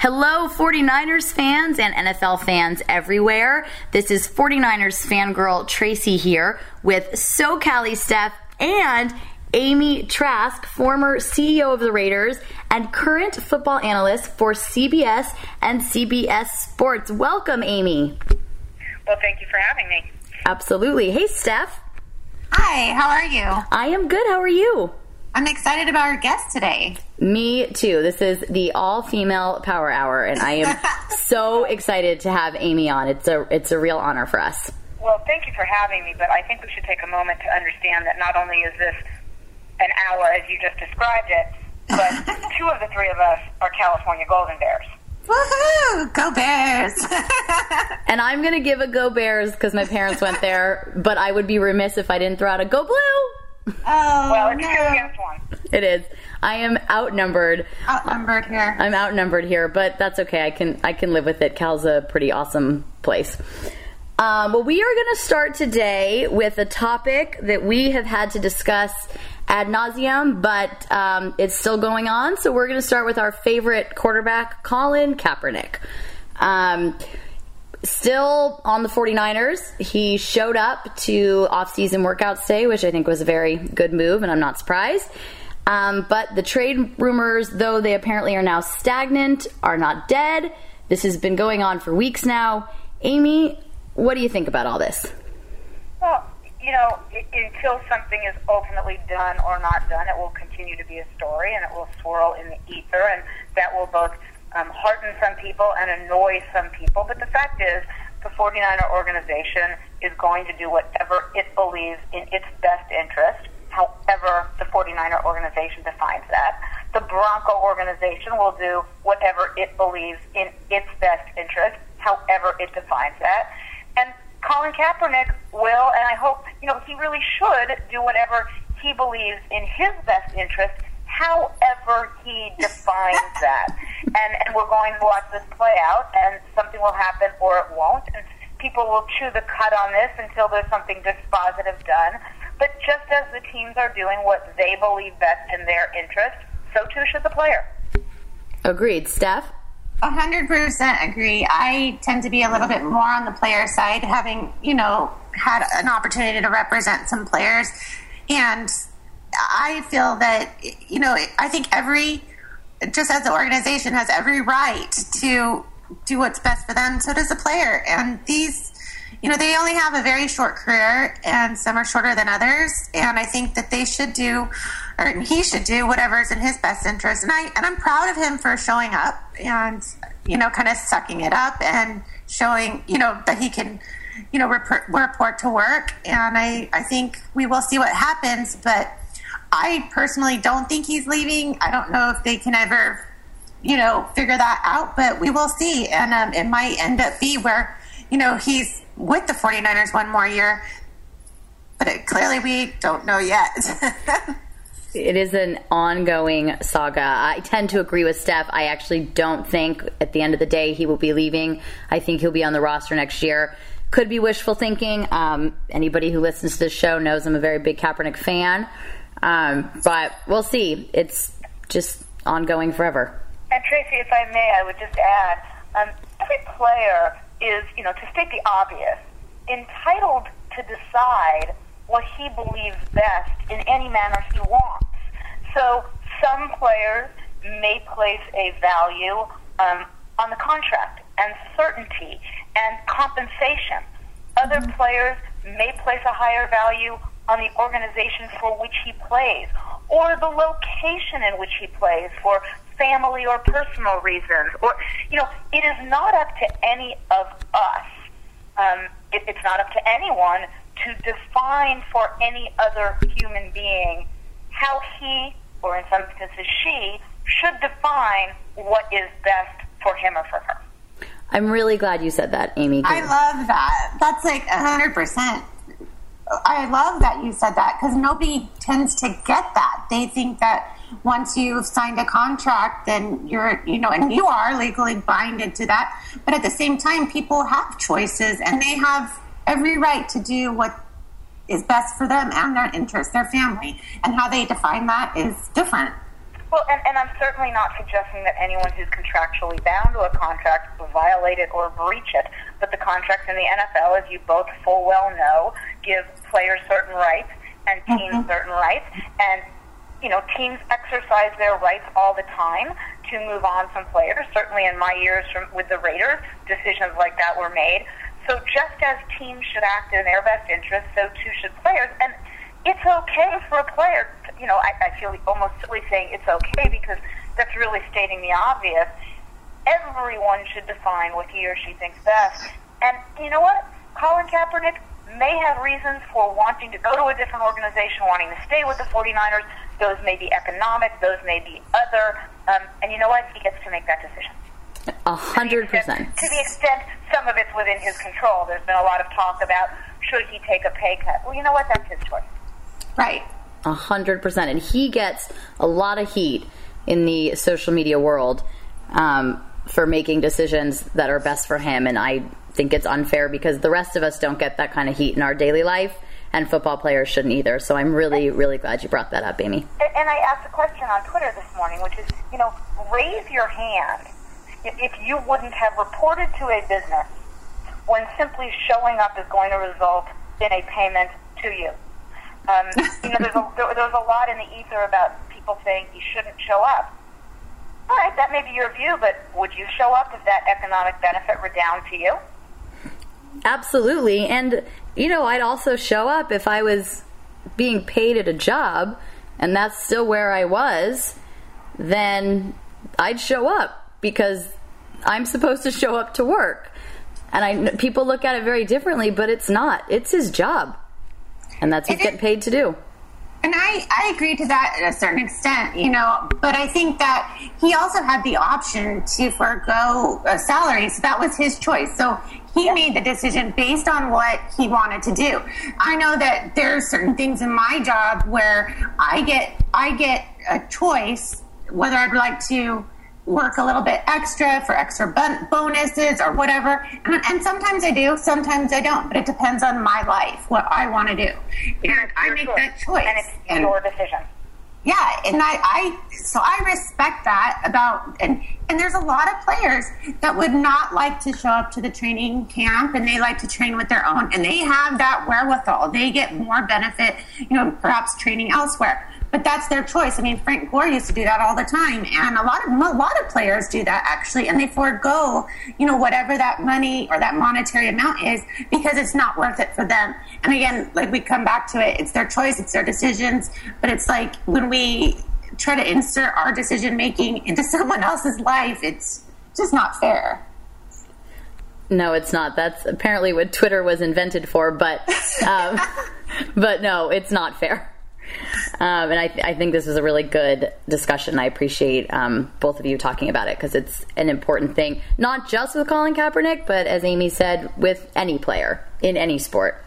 Hello, 49ers fans and NFL fans everywhere. This is 49ers fangirl Tracy here with SoCali Steph and Amy Trask, former CEO of the Raiders and current football analyst for CBS and CBS Sports. Welcome, Amy. Well, thank you for having me. Absolutely. Hey, Steph. Hi, how are you? I am good. How are you? I'm excited about our guest today. Me too. This is the all female power hour, and I am so excited to have Amy on. It's a it's a real honor for us. Well, thank you for having me, but I think we should take a moment to understand that not only is this an hour as you just described it, but two of the three of us are California Golden Bears. Woohoo! Go Bears! and I'm going to give a Go Bears because my parents went there, but I would be remiss if I didn't throw out a Go Blue. Oh, well, it's no. two against one. It is. I am outnumbered. Outnumbered here. I'm outnumbered here, but that's okay. I can I can live with it. Cal's a pretty awesome place. Um, well, we are going to start today with a topic that we have had to discuss ad nauseum, but um, it's still going on. So we're going to start with our favorite quarterback, Colin Kaepernick. Um, still on the 49ers. He showed up to off-season workouts day, which I think was a very good move, and I'm not surprised. Um, but the trade rumors, though they apparently are now stagnant, are not dead. This has been going on for weeks now. Amy, what do you think about all this? Well, you know, until something is ultimately done or not done, it will continue to be a story and it will swirl in the ether, and that will both um, hearten some people and annoy some people. But the fact is, the 49er organization is going to do whatever it believes in its best interest, however the 49er organization defines that. The Bronco organization will do whatever it believes in its best interest, however it defines that. And Colin Kaepernick will, and I hope, you know, he really should do whatever he believes in his best interest, however he defines that. And, and we're going to watch this play out, and something will happen or it won't. And people will chew the cut on this until there's something dispositive done. But just as the teams are doing what they believe best in their interest, so too should the player. Agreed. Steph? A hundred percent agree. I tend to be a little bit more on the player side, having you know had an opportunity to represent some players, and I feel that you know I think every just as the organization has every right to do what's best for them. So does the player, and these. You know, they only have a very short career, and some are shorter than others. And I think that they should do, or he should do, whatever is in his best interest. And I and I'm proud of him for showing up and you know, kind of sucking it up and showing you know that he can, you know, report, report to work. And I I think we will see what happens, but I personally don't think he's leaving. I don't know if they can ever, you know, figure that out, but we will see. And um, it might end up be where, you know, he's with the 49ers one more year, but it, clearly we don't know yet. It is an ongoing saga. I tend to agree with Steph. I actually don't think at the end of the day he will be leaving. I think he'll be on the roster next year. Could be wishful thinking. Um, anybody who listens to this show knows I'm a very big Kaepernick fan. Um, but we'll see. It's just ongoing forever. And Tracy, if I may, I would just add, um, every player is, you know, to state the obvious, entitled to decide what he believes best in any manner he wants. So some players may place a value um, on the contract and certainty and compensation. Other players may place a higher value on the organization for which he plays or the location in which he plays for family or personal reasons. Or, you know, it is not up to any of us. Um, it, it's not up to anyone to define for any other human being how he, or in some instances she, should define what is best for him or for her. I'm really glad you said that, Amy. I love that. That's like a hundred percent. I love that you said that because nobody tends to get that. They think that once you've signed a contract, then you're, you know, and you are legally binded to that. But at the same time, people have choices and they have every right to do what is best for them and their interests, their family. And how they define that is different. Well, and, and I'm certainly not suggesting that anyone who's contractually bound to a contract violate it or breach it. But the contracts in the NFL, as you both full well know, give players certain rights and teams mm-hmm. certain rights. And, you know, teams exercise their rights all the time to move on from players. Certainly in my years from, with the Raiders, decisions like that were made. So just as teams should act in their best interest, so too should players. And it's okay for a player you know, I, I feel almost silly saying it's okay because that's really stating the obvious. Everyone should define what he or she thinks best. And you know what? Colin Kaepernick may have reasons for wanting to go to a different organization, wanting to stay with the 49ers. Those may be economic, those may be other. Um, and you know what? He gets to make that decision. A hundred percent. To the extent some of it's within his control. There's been a lot of talk about should he take a pay cut. Well, you know what? That's his choice. Right. A hundred percent. And he gets a lot of heat in the social media world um, for making decisions that are best for him. And I think it's unfair because the rest of us don't get that kind of heat in our daily life, and football players shouldn't either. So I'm really, really glad you brought that up, Amy. And I asked a question on Twitter this morning, which is, you know, raise your hand if you wouldn't have reported to a business when simply showing up is going to result in a payment to you. Um, you know, there's a, there, there's a lot in the ether about people saying you shouldn't show up. All right, that may be your view, but would you show up if that economic benefit were down to you? Absolutely. And, you know, I'd also show up if I was being paid at a job and that's still where I was, then I'd show up because I'm supposed to show up to work. And I people look at it very differently, but it's not. It's his job and that's what he's getting paid to do. And I, I agree to that at a certain extent, you know, but I think that he also had the option to forego a salary. So that was his choice. So he made the decision based on what he wanted to do. I know that there are certain things in my job where I get, I get a choice whether I'd like to work a little bit extra for extra bonuses or whatever. And, and, sometimes I do, sometimes I don't, but it depends on my life, what I want to do. And I make that choice. And it's and, your decision. Yeah, and I, I so I respect that about and and there's a lot of players that would not like to show up to the training camp and they like to train with their own and they have that wherewithal. They get more benefit, you know, perhaps training elsewhere but that's their choice. I mean, Frank Gore used to do that all the time, and a lot of a lot of players do that actually, and they forego, you know, whatever that money or that monetary amount is because it's not worth it for them. And again, like we come back to it, it's their choice, it's their decisions, but it's like when we try to insert our decision making into someone else's life, it's just not fair. No, it's not. That's apparently what Twitter was invented for, but um, but no, it's not fair. Um, and I, th- I, think this was a really good discussion. I appreciate um, both of you talking about it because it's an important thing, not just with Colin Kaepernick, but as Amy said, with any player in any sport.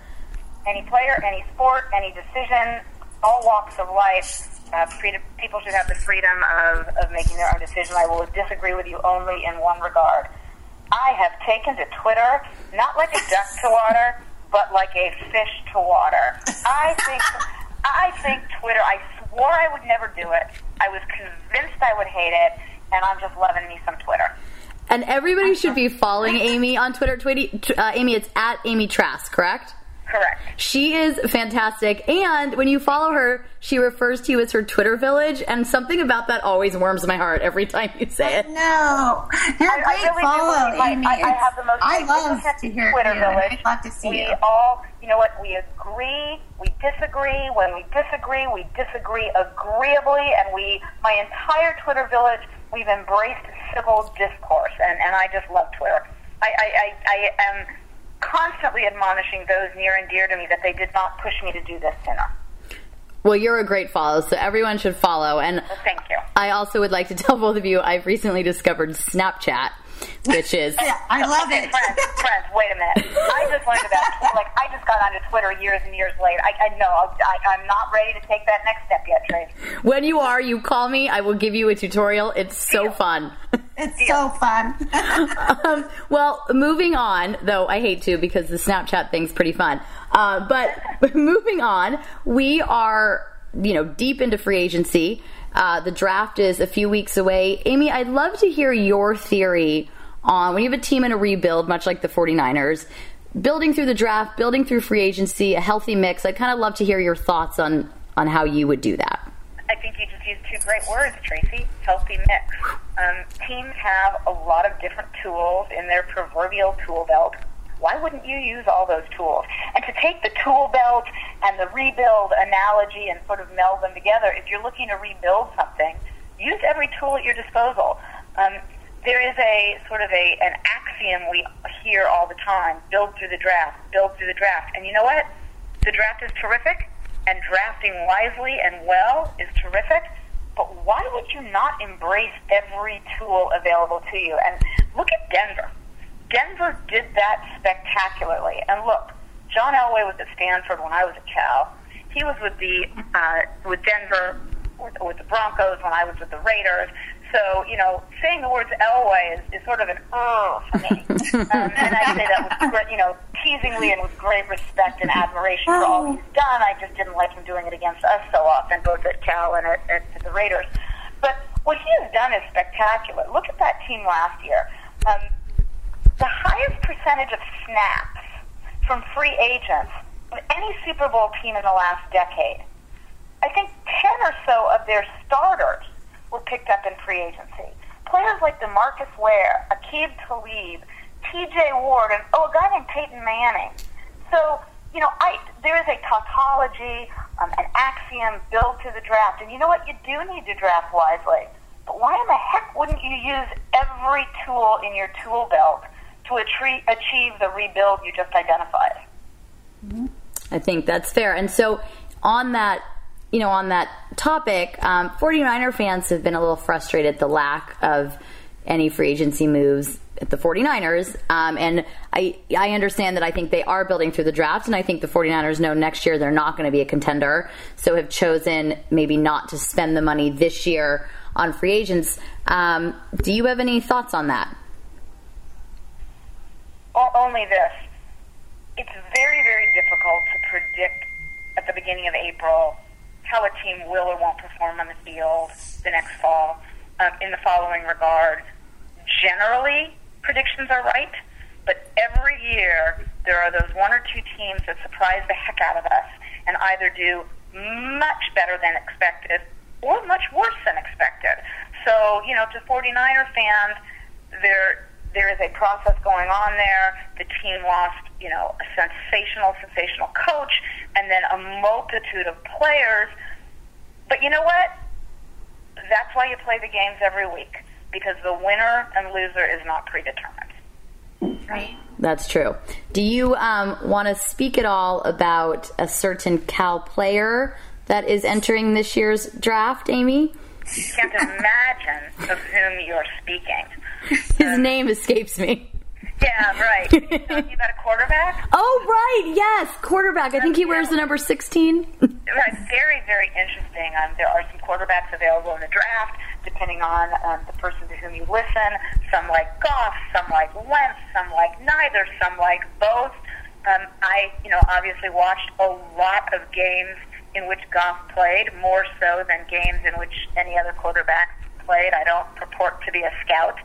Any player, any sport, any decision, all walks of life. Uh, freedom, people should have the freedom of, of making their own decision. I will disagree with you only in one regard. I have taken to Twitter not like a duck to water, but like a fish to water. I think I think Twitter, I swore I would never do it. I was convinced I would hate it, and I'm just loving me some Twitter. And everybody should be following Amy on Twitter. Uh, Amy, it's at Amy Trask, correct? Correct. She is fantastic. And when you follow her, she refers to you as her Twitter village. And something about that always warms my heart every time you say it. No, you're a great I really follow, Amy. I, I, have the most I love to hear Twitter you. village. I'd love to see we you. all, you know what, we agree, we disagree. When we disagree, we disagree agreeably. And we, my entire Twitter village, we've embraced civil discourse. And, and I just love Twitter. I, I, I, I am constantly admonishing those near and dear to me that they did not push me to do this sooner. Well, you're a great follow, so everyone should follow. And well, thank you. I also would like to tell both of you I've recently discovered Snapchat which is I love it. Friends, friends, wait a minute. I just learned about like I just got onto Twitter years and years later. I, I know I, am not ready to take that next step yet, Trace. When you are, you call me. I will give you a tutorial. It's so Deal. fun. It's Deal. so fun. um, well, moving on, though I hate to because the Snapchat thing's pretty fun. Uh, but moving on, we are you know, deep into free agency. Uh, the draft is a few weeks away. Amy, I'd love to hear your theory on when you have a team in a rebuild, much like the 49ers, building through the draft, building through free agency, a healthy mix. I'd kind of love to hear your thoughts on, on how you would do that. I think you just used two great words, Tracy healthy mix. Um, teams have a lot of different tools in their proverbial tool belt. Why wouldn't you use all those tools? And to take the tool belt and the rebuild analogy and sort of meld them together, if you're looking to rebuild something, use every tool at your disposal. Um, there is a sort of a an axiom we hear all the time: build through the draft, build through the draft. And you know what? The draft is terrific, and drafting wisely and well is terrific. But why would you not embrace every tool available to you? And look at Denver. Denver did that spectacularly. And look, John Elway was at Stanford when I was at Cal. He was with the uh, with Denver with, with the Broncos when I was with the Raiders. So, you know, saying the words Elway is, is sort of an oh for me. um, and I say that with, great, you know, teasingly and with great respect and admiration for all he's done. I just didn't like him doing it against us so often, both at Cal and at, at, at the Raiders. But what he has done is spectacular. Look at that team last year. Um, the highest percentage of snaps from free agents of any Super Bowl team in the last decade. I think 10 or so of their starters were picked up in free agency. Players like DeMarcus Ware, Aqib Talib, T.J. Ward, and oh, a guy named Peyton Manning. So, you know, I there is a tautology, um, an axiom built to the draft, and you know what? You do need to draft wisely. But why in the heck wouldn't you use every tool in your tool belt to achieve, achieve the rebuild you just identified? I think that's fair. And so, on that you know, on that topic, um, 49er fans have been a little frustrated at the lack of any free agency moves at the 49ers. Um, and I, I understand that I think they are building through the draft, and I think the 49ers know next year they're not going to be a contender, so have chosen maybe not to spend the money this year on free agents. Um, do you have any thoughts on that? Only this. It's very, very difficult to predict at the beginning of April how a team will or won't perform on the field the next fall um, in the following regard. Generally, predictions are right, but every year there are those one or two teams that surprise the heck out of us and either do much better than expected or much worse than expected. So, you know, to 49er fans, there there is a process going on there. The team lost, you know, a sensational, sensational coach, and then a multitude of players. But you know what? That's why you play the games every week because the winner and loser is not predetermined. Right. That's true. Do you um, want to speak at all about a certain Cal player that is entering this year's draft, Amy? You can't imagine of whom you're speaking. His name escapes me. Yeah, right. talking about a quarterback? Oh, right. Yes, quarterback. I think he wears the number 16. right. Very, very interesting. Um, there are some quarterbacks available in the draft, depending on um, the person to whom you listen. Some like Goff, some like Wentz, some like neither, some like both. Um, I, you know, obviously watched a lot of games in which Goff played, more so than games in which any other quarterback played. I don't purport to be a scout.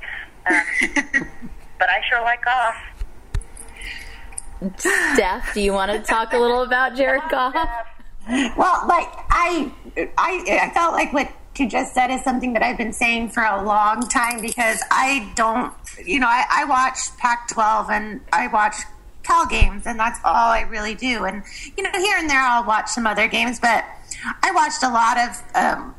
Um, but I sure like Goff. Steph, do you want to talk a little about Jared Goff? Well, like I, I, I felt like what you just said is something that I've been saying for a long time because I don't, you know, I, I watch Pac-12 and I watch Cal games, and that's all I really do. And you know, here and there I'll watch some other games, but I watched a lot of um,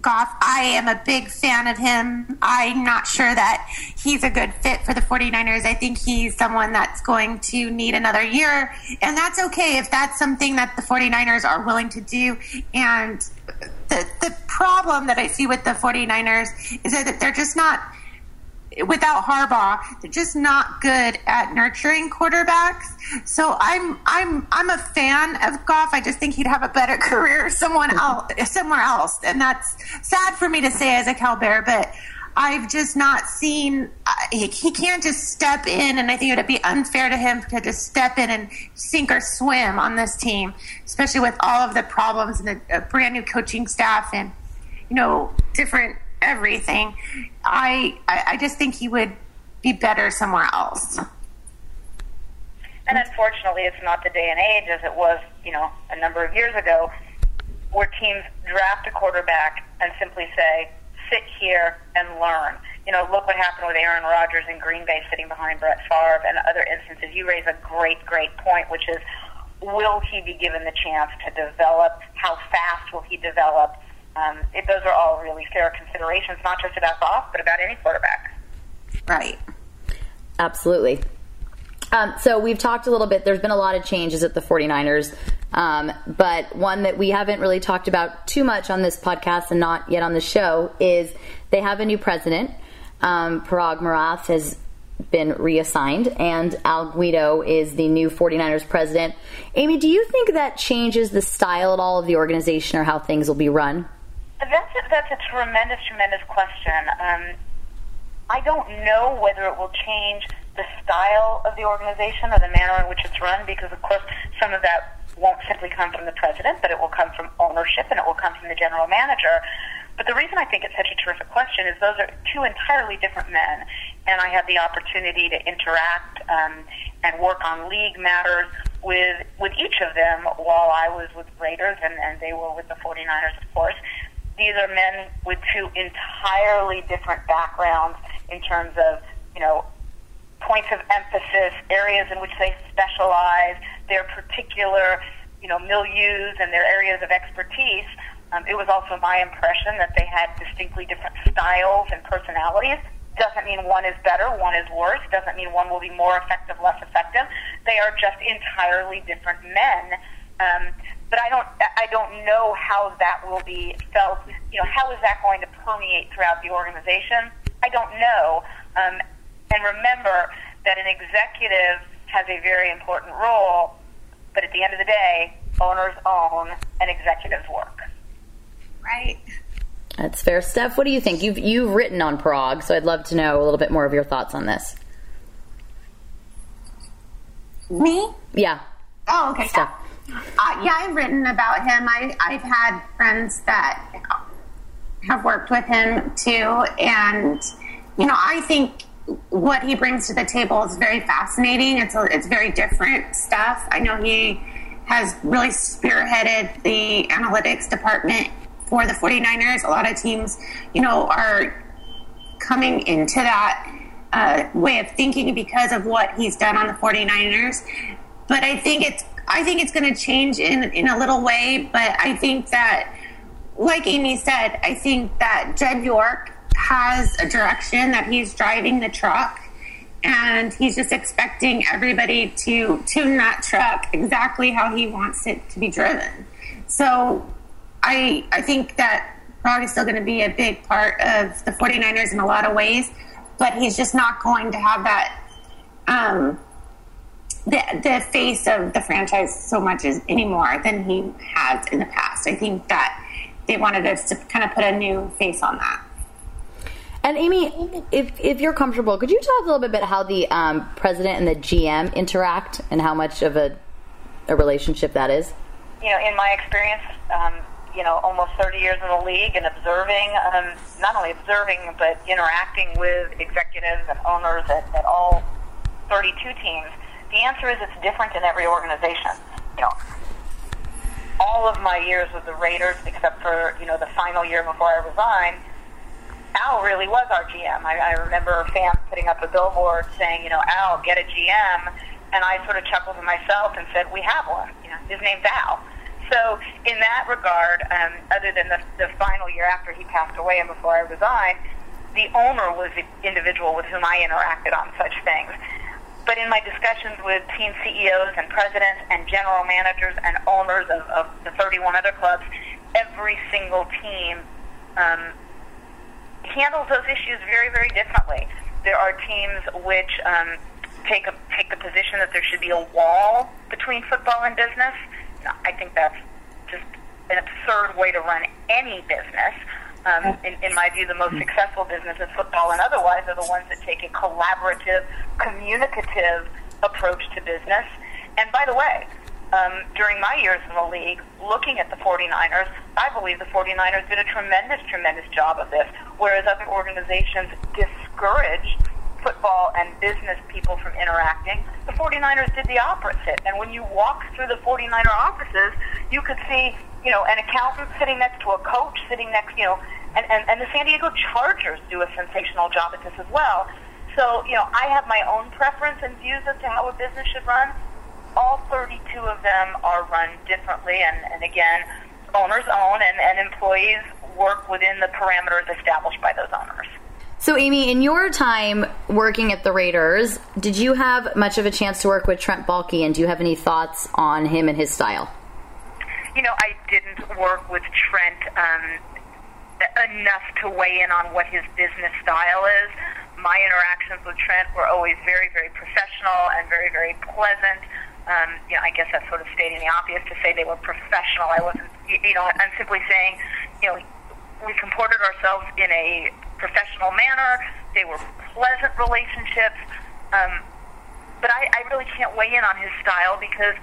Goff. I am a big fan of him. I'm not sure that he's a good fit for the 49ers. I think he's someone that's going to need another year, and that's okay if that's something that the 49ers are willing to do. And the, the problem that I see with the 49ers is that they're just not without Harbaugh, they're just not good at nurturing quarterbacks. So I'm I'm I'm a fan of Goff. I just think he'd have a better career someone else somewhere else, and that's sad for me to say as a Cal Bear, but. I've just not seen. Uh, he, he can't just step in, and I think it would be unfair to him to just step in and sink or swim on this team, especially with all of the problems and the brand new coaching staff and you know different everything. I, I I just think he would be better somewhere else. And unfortunately, it's not the day and age as it was, you know, a number of years ago, where teams draft a quarterback and simply say, sit here and learn. You know, look what happened with Aaron Rodgers in Green Bay sitting behind Brett Favre and other instances. You raise a great, great point, which is will he be given the chance to develop? How fast will he develop? Um, it, those are all really fair considerations, not just about Goff, but about any quarterback. Right. Absolutely. Um, so we've talked a little bit. There's been a lot of changes at the 49ers. Um, but one that we haven't really talked about too much on this podcast and not yet on the show is they have a new president. Um, Paraag Marathe has been reassigned, and Al Guido is the new 49ers president. Amy, do you think that changes the style at all of the organization or how things will be run? That's a, that's a tremendous, tremendous question. Um, I don't know whether it will change the style of the organization or the manner in which it's run because, of course, some of that won't simply come from the president, but it will come from ownership and it will come from the general manager. But the reason I think it's such a terrific question is those are two entirely different men, and I had the opportunity to interact um, and work on league matters with with each of them while I was with Raiders and, and they were with the 49ers, of course. These are men with two entirely different backgrounds in terms of, you know, points of emphasis, areas in which they specialize, their particular, you know, milieus and their areas of expertise. Um, it was also my impression that they had distinctly different styles and personalities. Doesn't mean one is better, one is worse. Doesn't mean one will be more effective, less effective. They are just entirely different men. Um, but I don't, I don't know how that will be felt. You know, how is that going to permeate throughout the organization? I don't know. Um, and remember that an executive has a very important role, but at the end of the day, owners own and executives work. Right. That's fair. Steph, what do you think? You've you've written on Paraag, so I'd love to know a little bit more of your thoughts on this. Me? Yeah. Oh, okay. Steph. Yeah. Uh, yeah, I've written about him. I, I've had friends that have worked with him too, and you know, I think what he brings to the table is very fascinating. It's a, it's very different stuff. I know he has really spearheaded the analytics department for the 49ers. A lot of teams, you know, are coming into that uh, way of thinking because of what he's done on the 49ers. But I think it's I think it's going to change in in a little way. But I think that, like Amy said, I think that Jed York has a direction that he's driving the truck and he's just expecting everybody to tune that truck exactly how he wants it to be driven. So I I think that Paraag is still going to be a big part of the 49ers in a lot of ways, but he's just not going to have that um, the the face of the franchise so much as anymore than he has in the past. I think that they wanted us to kind of put a new face on that. And Amy, if if you're comfortable, could you talk a little bit about how the um, president and the GM interact and how much of a a relationship that is? You know, in my experience, um, you know, almost 30 years in the league and observing, um, not only observing, but interacting with executives and owners at, at all 32 teams, the answer is it's different in every organization. You know, all of my years with the Raiders, except for, you know, the final year before I resigned, Al really was our GM. I, I remember fans putting up a billboard saying, you know, Al, get a GM. And I sort of chuckled to myself and said, we have one. You know, his name's Al. So in that regard, um, other than the, the final year after he passed away and before I resigned, the owner was the individual with whom I interacted on such things. But in my discussions with team CEOs and presidents and general managers and owners of, of the 31 other clubs, every single team um, handles those issues very, very differently. There are teams which um, take a, take the position that there should be a wall between football and business. I think that's just an absurd way to run any business. Um, in, in my view, the most successful businesses, football and otherwise, are the ones that take a collaborative, communicative approach to business. And by the way, um, during my years in the league, looking at the 49ers, I believe the 49ers did a tremendous, tremendous job of this, whereas other organizations discouraged football and business people from interacting. The 49ers did the opposite. And when you walked through the 49er offices, you could see, you know, an accountant sitting next to a coach, sitting next, you know, and, and, and the San Diego Chargers do a sensational job at this as well. So, you know, I have my own preference and views as to how a business should run. All 32 of them are run differently, and, and again, owners own and, and employees work within the parameters established by those owners. So, Amy, in your time working at the Raiders, did you have much of a chance to work with Trent Baalke, and do you have any thoughts on him and his style? You know, I didn't work with Trent um, enough to weigh in on what his business style is. My interactions with Trent were always very, very professional and very, very pleasant. Um, you know, I guess that's sort of stating the obvious to say they were professional. I wasn't, you know, I'm simply saying, you know, we comported ourselves in a professional manner. They were pleasant relationships. Um, but I, I really can't weigh in on his style because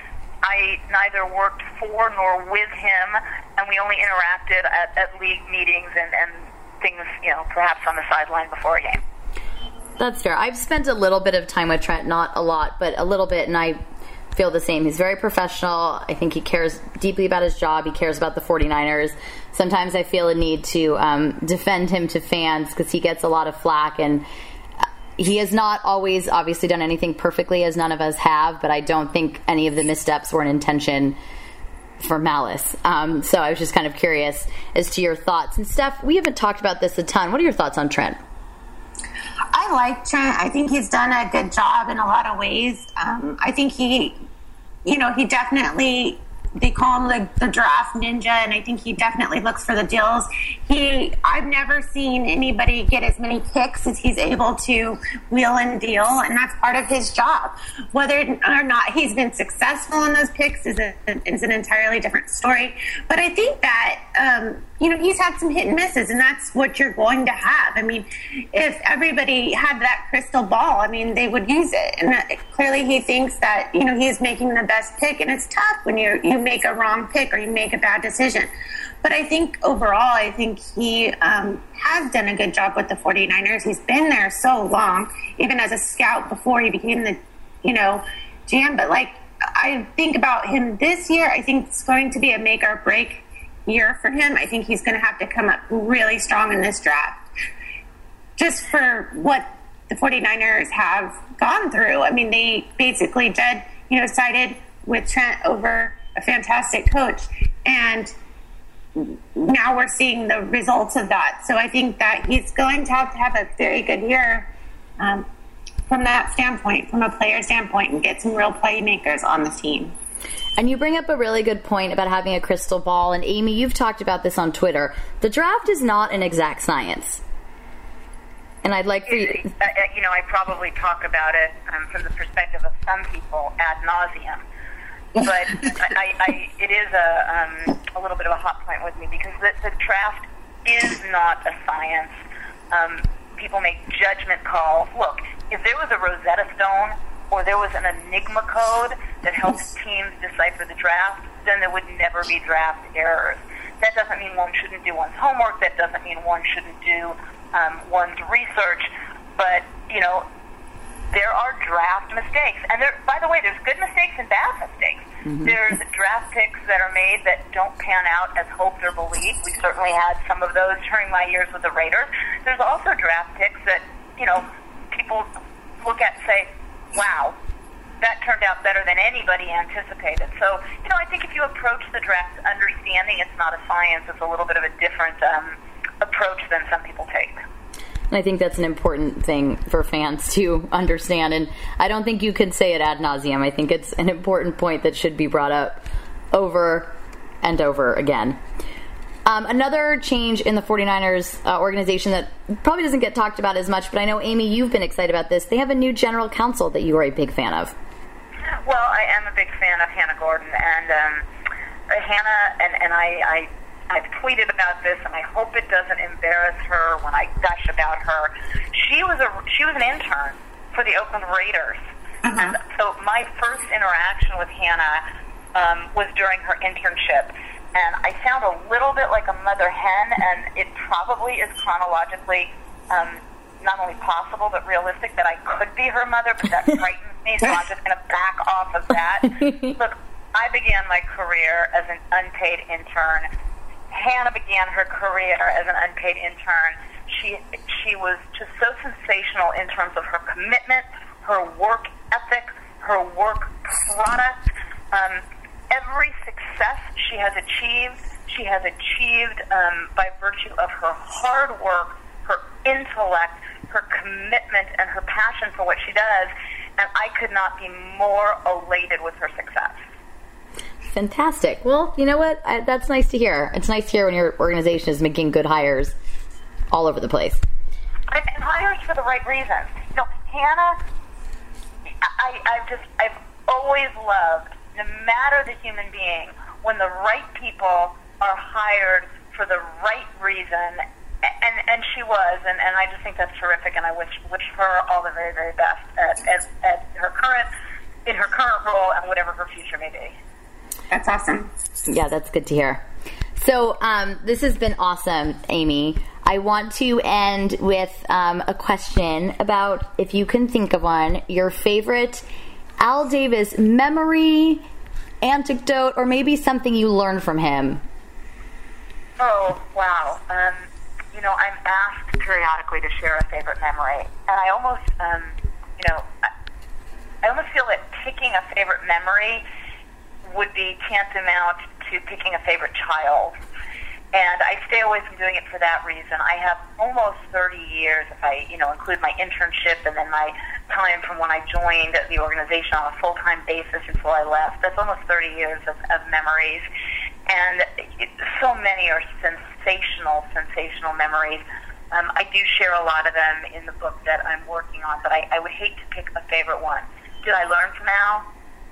I neither worked for nor with him, and we only interacted at, at league meetings and, and things, you know, perhaps on the sideline before a game. That's fair. I've spent a little bit of time with Trent, not a lot, but a little bit, and I feel the same. He's very professional. I think he cares deeply about his job. He cares about the 49ers. Sometimes I feel a need to um, defend him to fans because he gets a lot of flack and he has not always obviously done anything perfectly as none of us have, but I don't think any of the missteps were an intention for malice. Um, so I was just kind of curious as to your thoughts. And Steph, we haven't talked about this a ton. What are your thoughts on Trent? I like Trent. I think he's done a good job in a lot of ways. Um, I think he, you know, he definitely they call him the, the draft ninja, and I think he definitely looks for the deals. He, I've never seen anybody get as many picks as he's able to wheel and deal, and that's part of his job. Whether or not he's been successful in those picks is, a, is an entirely different story. But I think that um, you know he's had some hit and misses, and that's what you're going to have. I mean, if everybody had that crystal ball, I mean, they would use it, and clearly he thinks that you know he's making the best pick, and it's tough when you you make a wrong pick or you make a bad decision. But I think overall, I think he um, has done a good job with the 49ers. He's been there so long, even as a scout before he became the, you know, GM. But like, I think about him this year, I think it's going to be a make or break year for him. I think he's going to have to come up really strong in this draft. Just for what the 49ers have gone through. I mean, they basically did, you know, sided with Trent over a fantastic coach. And now we're seeing the results of that. So I think that he's going to have to have a very good year um, from that standpoint, from a player standpoint, and get some real playmakers on the team. And you bring up a really good point about having a crystal ball. And Amy, you've talked about this on Twitter. The draft is not an exact science. And I'd like for you. Uh, you know, I probably talk about it um, from the perspective of some people ad nauseum but I, I, it is a, um, a little bit of a hot point with me because the, the draft is not a science. Um, people make judgment calls. Look, if there was a Rosetta Stone or there was an Enigma code that helps teams decipher the draft, then there would never be draft errors. That doesn't mean one shouldn't do one's homework. That doesn't mean one shouldn't do um, one's research. But you know, there are draft mistakes. And there, by the way, there's good mistakes and bad mistakes. Mm-hmm. There's draft picks that are made that don't pan out as hoped or believed. We certainly had some of those during my years with the Raiders. There's also draft picks that, you know, people look at and say, wow, that turned out better than anybody anticipated. So, you know, I think if you approach the draft understanding it's not a science, it's a little bit of a different um, approach than some people take. I think that's an important thing for fans to understand. And I don't think you could say it ad nauseum. I think it's an important point that should be brought up over and over again. Um, another change in the 49ers uh, organization that probably doesn't get talked about as much, but I know, Amy, you've been excited about this. They have a new general counsel that you are a big fan of. Well, I am a big fan of Hannah Gordon. And um, Hannah and, and I, I I've tweeted about this, and I hope it doesn't embarrass her when I gush about her. She was a she was an intern for the Oakland Raiders. Uh-huh. So my first interaction with Hannah um, was during her internship, and I sound a little bit like a mother hen, and it probably is chronologically um, not only possible but realistic that I could be her mother, but that frightens me, so I'm just going to back off of that. Look, I began my career as an unpaid intern. Hannah began her career as an unpaid intern. She she was just so sensational in terms of her commitment, her work ethic, her work product. Um, every success she has achieved, she has achieved um, by virtue of her hard work, her intellect, her commitment, and her passion for what she does. And I could not be more elated with her success. Fantastic. Well, you know what? I, that's nice to hear. It's nice to hear when your organization is making good hires all over the place. And, hires for the right reasons. You know, Hannah, I, I've just, I've always loved, no matter the human being, when the right people are hired for the right reason. And, and she was, and, and I just think that's terrific, and I wish wish her all the very very best at, at, at her current in her current role and whatever her future may be. That's awesome. Yeah, that's good to hear. So, um, this has been awesome, Amy. I want to end with um, a question about if you can think of one, your favorite Al Davis memory, anecdote, or maybe something you learned from him. Oh wow! Um, you know, I'm asked periodically to share a favorite memory, and I almost, um, you know, I, I almost feel that picking a favorite memory would be tantamount to picking a favorite child. And I stay away from doing it for that reason. I have almost 30 years, if I, you know, include my internship and then my time from when I joined the organization on a full-time basis until I left. That's almost 30 years of, of memories. And it, so many are sensational, sensational memories. Um, I do share a lot of them in the book that I'm working on, but I, I would hate to pick a favorite one. Did I learn from Al?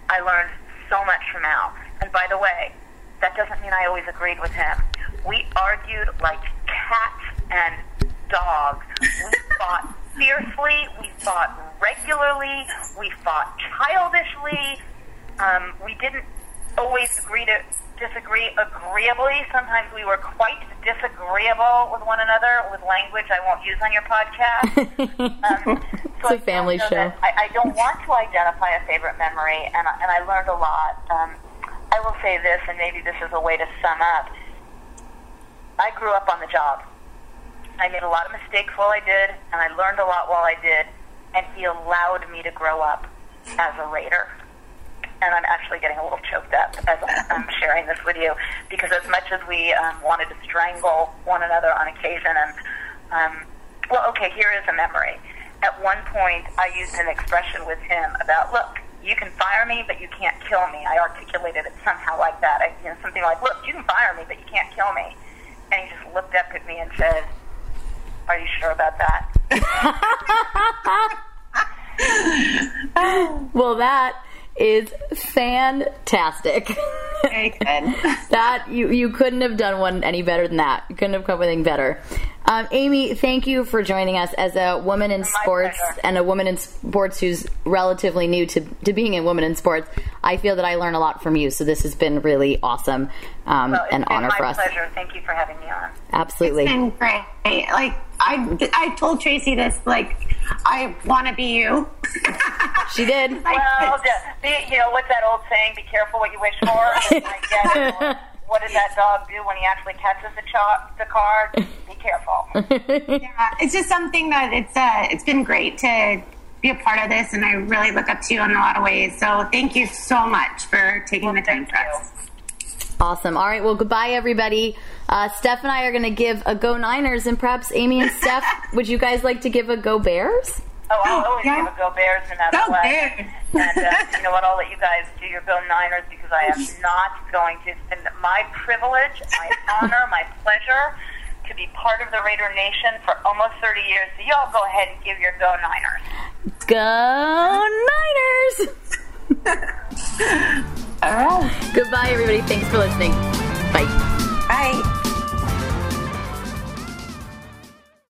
I learned so much from Al. And by the way, that doesn't mean I always agreed with him. We argued like cats and dogs. We fought fiercely. We fought regularly. We fought childishly. Um, we didn't always agree to disagree agreeably. Sometimes we were quite disagreeable with one another with language I won't use on your podcast. Um, It's a family I show. I, I don't want to identify a favorite memory, and, I- and I learned a lot. Um, I will say this, and maybe this is a way to sum up. I grew up on the job. I made a lot of mistakes while I did, and I learned a lot while I did, and he allowed me to grow up as a Raider. And I'm actually getting a little choked up as I'm sharing this with you, because as much as we um, wanted to strangle one another on occasion, and um, well, okay, here is a memory. At one point, I used an expression with him about, look, you can fire me, but you can't kill me. I articulated it somehow like that. I, you know, something like, look, you can fire me, but you can't kill me. And he just looked up at me and said, are you sure about that? Well, that is fantastic. Very good. that you you couldn't have done one any better than that. You couldn't have come up with anything better. Um, Amy, thank you for joining us as a woman in sports pleasure. and a woman in sports who's relatively new to, to being a woman in sports. I feel that I learn a lot from you, so this has been really awesome um, Well, it's an been honor my for us. pleasure. Thank you for having me on. Absolutely. It's been great. Like I, I told Tracy this. Like I want to be you. She did. Well, the, the, you know, what's that old saying? Be careful what you wish for. I get it. Or, what does that dog do when he actually catches the, cho- the card? Be careful. Yeah, it's just something that it's uh, it's been great to be a part of this, and I really look up to you in a lot of ways. So thank you so much for taking the time Thank for you. us. Awesome. All right. Well, goodbye, everybody. Uh, Steph and I are going to give a Go Niners, and perhaps Amy and Steph, would you guys like to give a Go Bears? Oh, I'll always Yeah. give a Go Bears no matter Go what. Bears. And uh, you know what? I'll let you guys do your Go Niners because I am not going to. It's my privilege, my honor, my pleasure to be part of the Raider Nation for almost 30 years. So y'all go ahead and give your Go Niners. Go Niners! All right. Goodbye, everybody. Thanks for listening. Bye. Bye.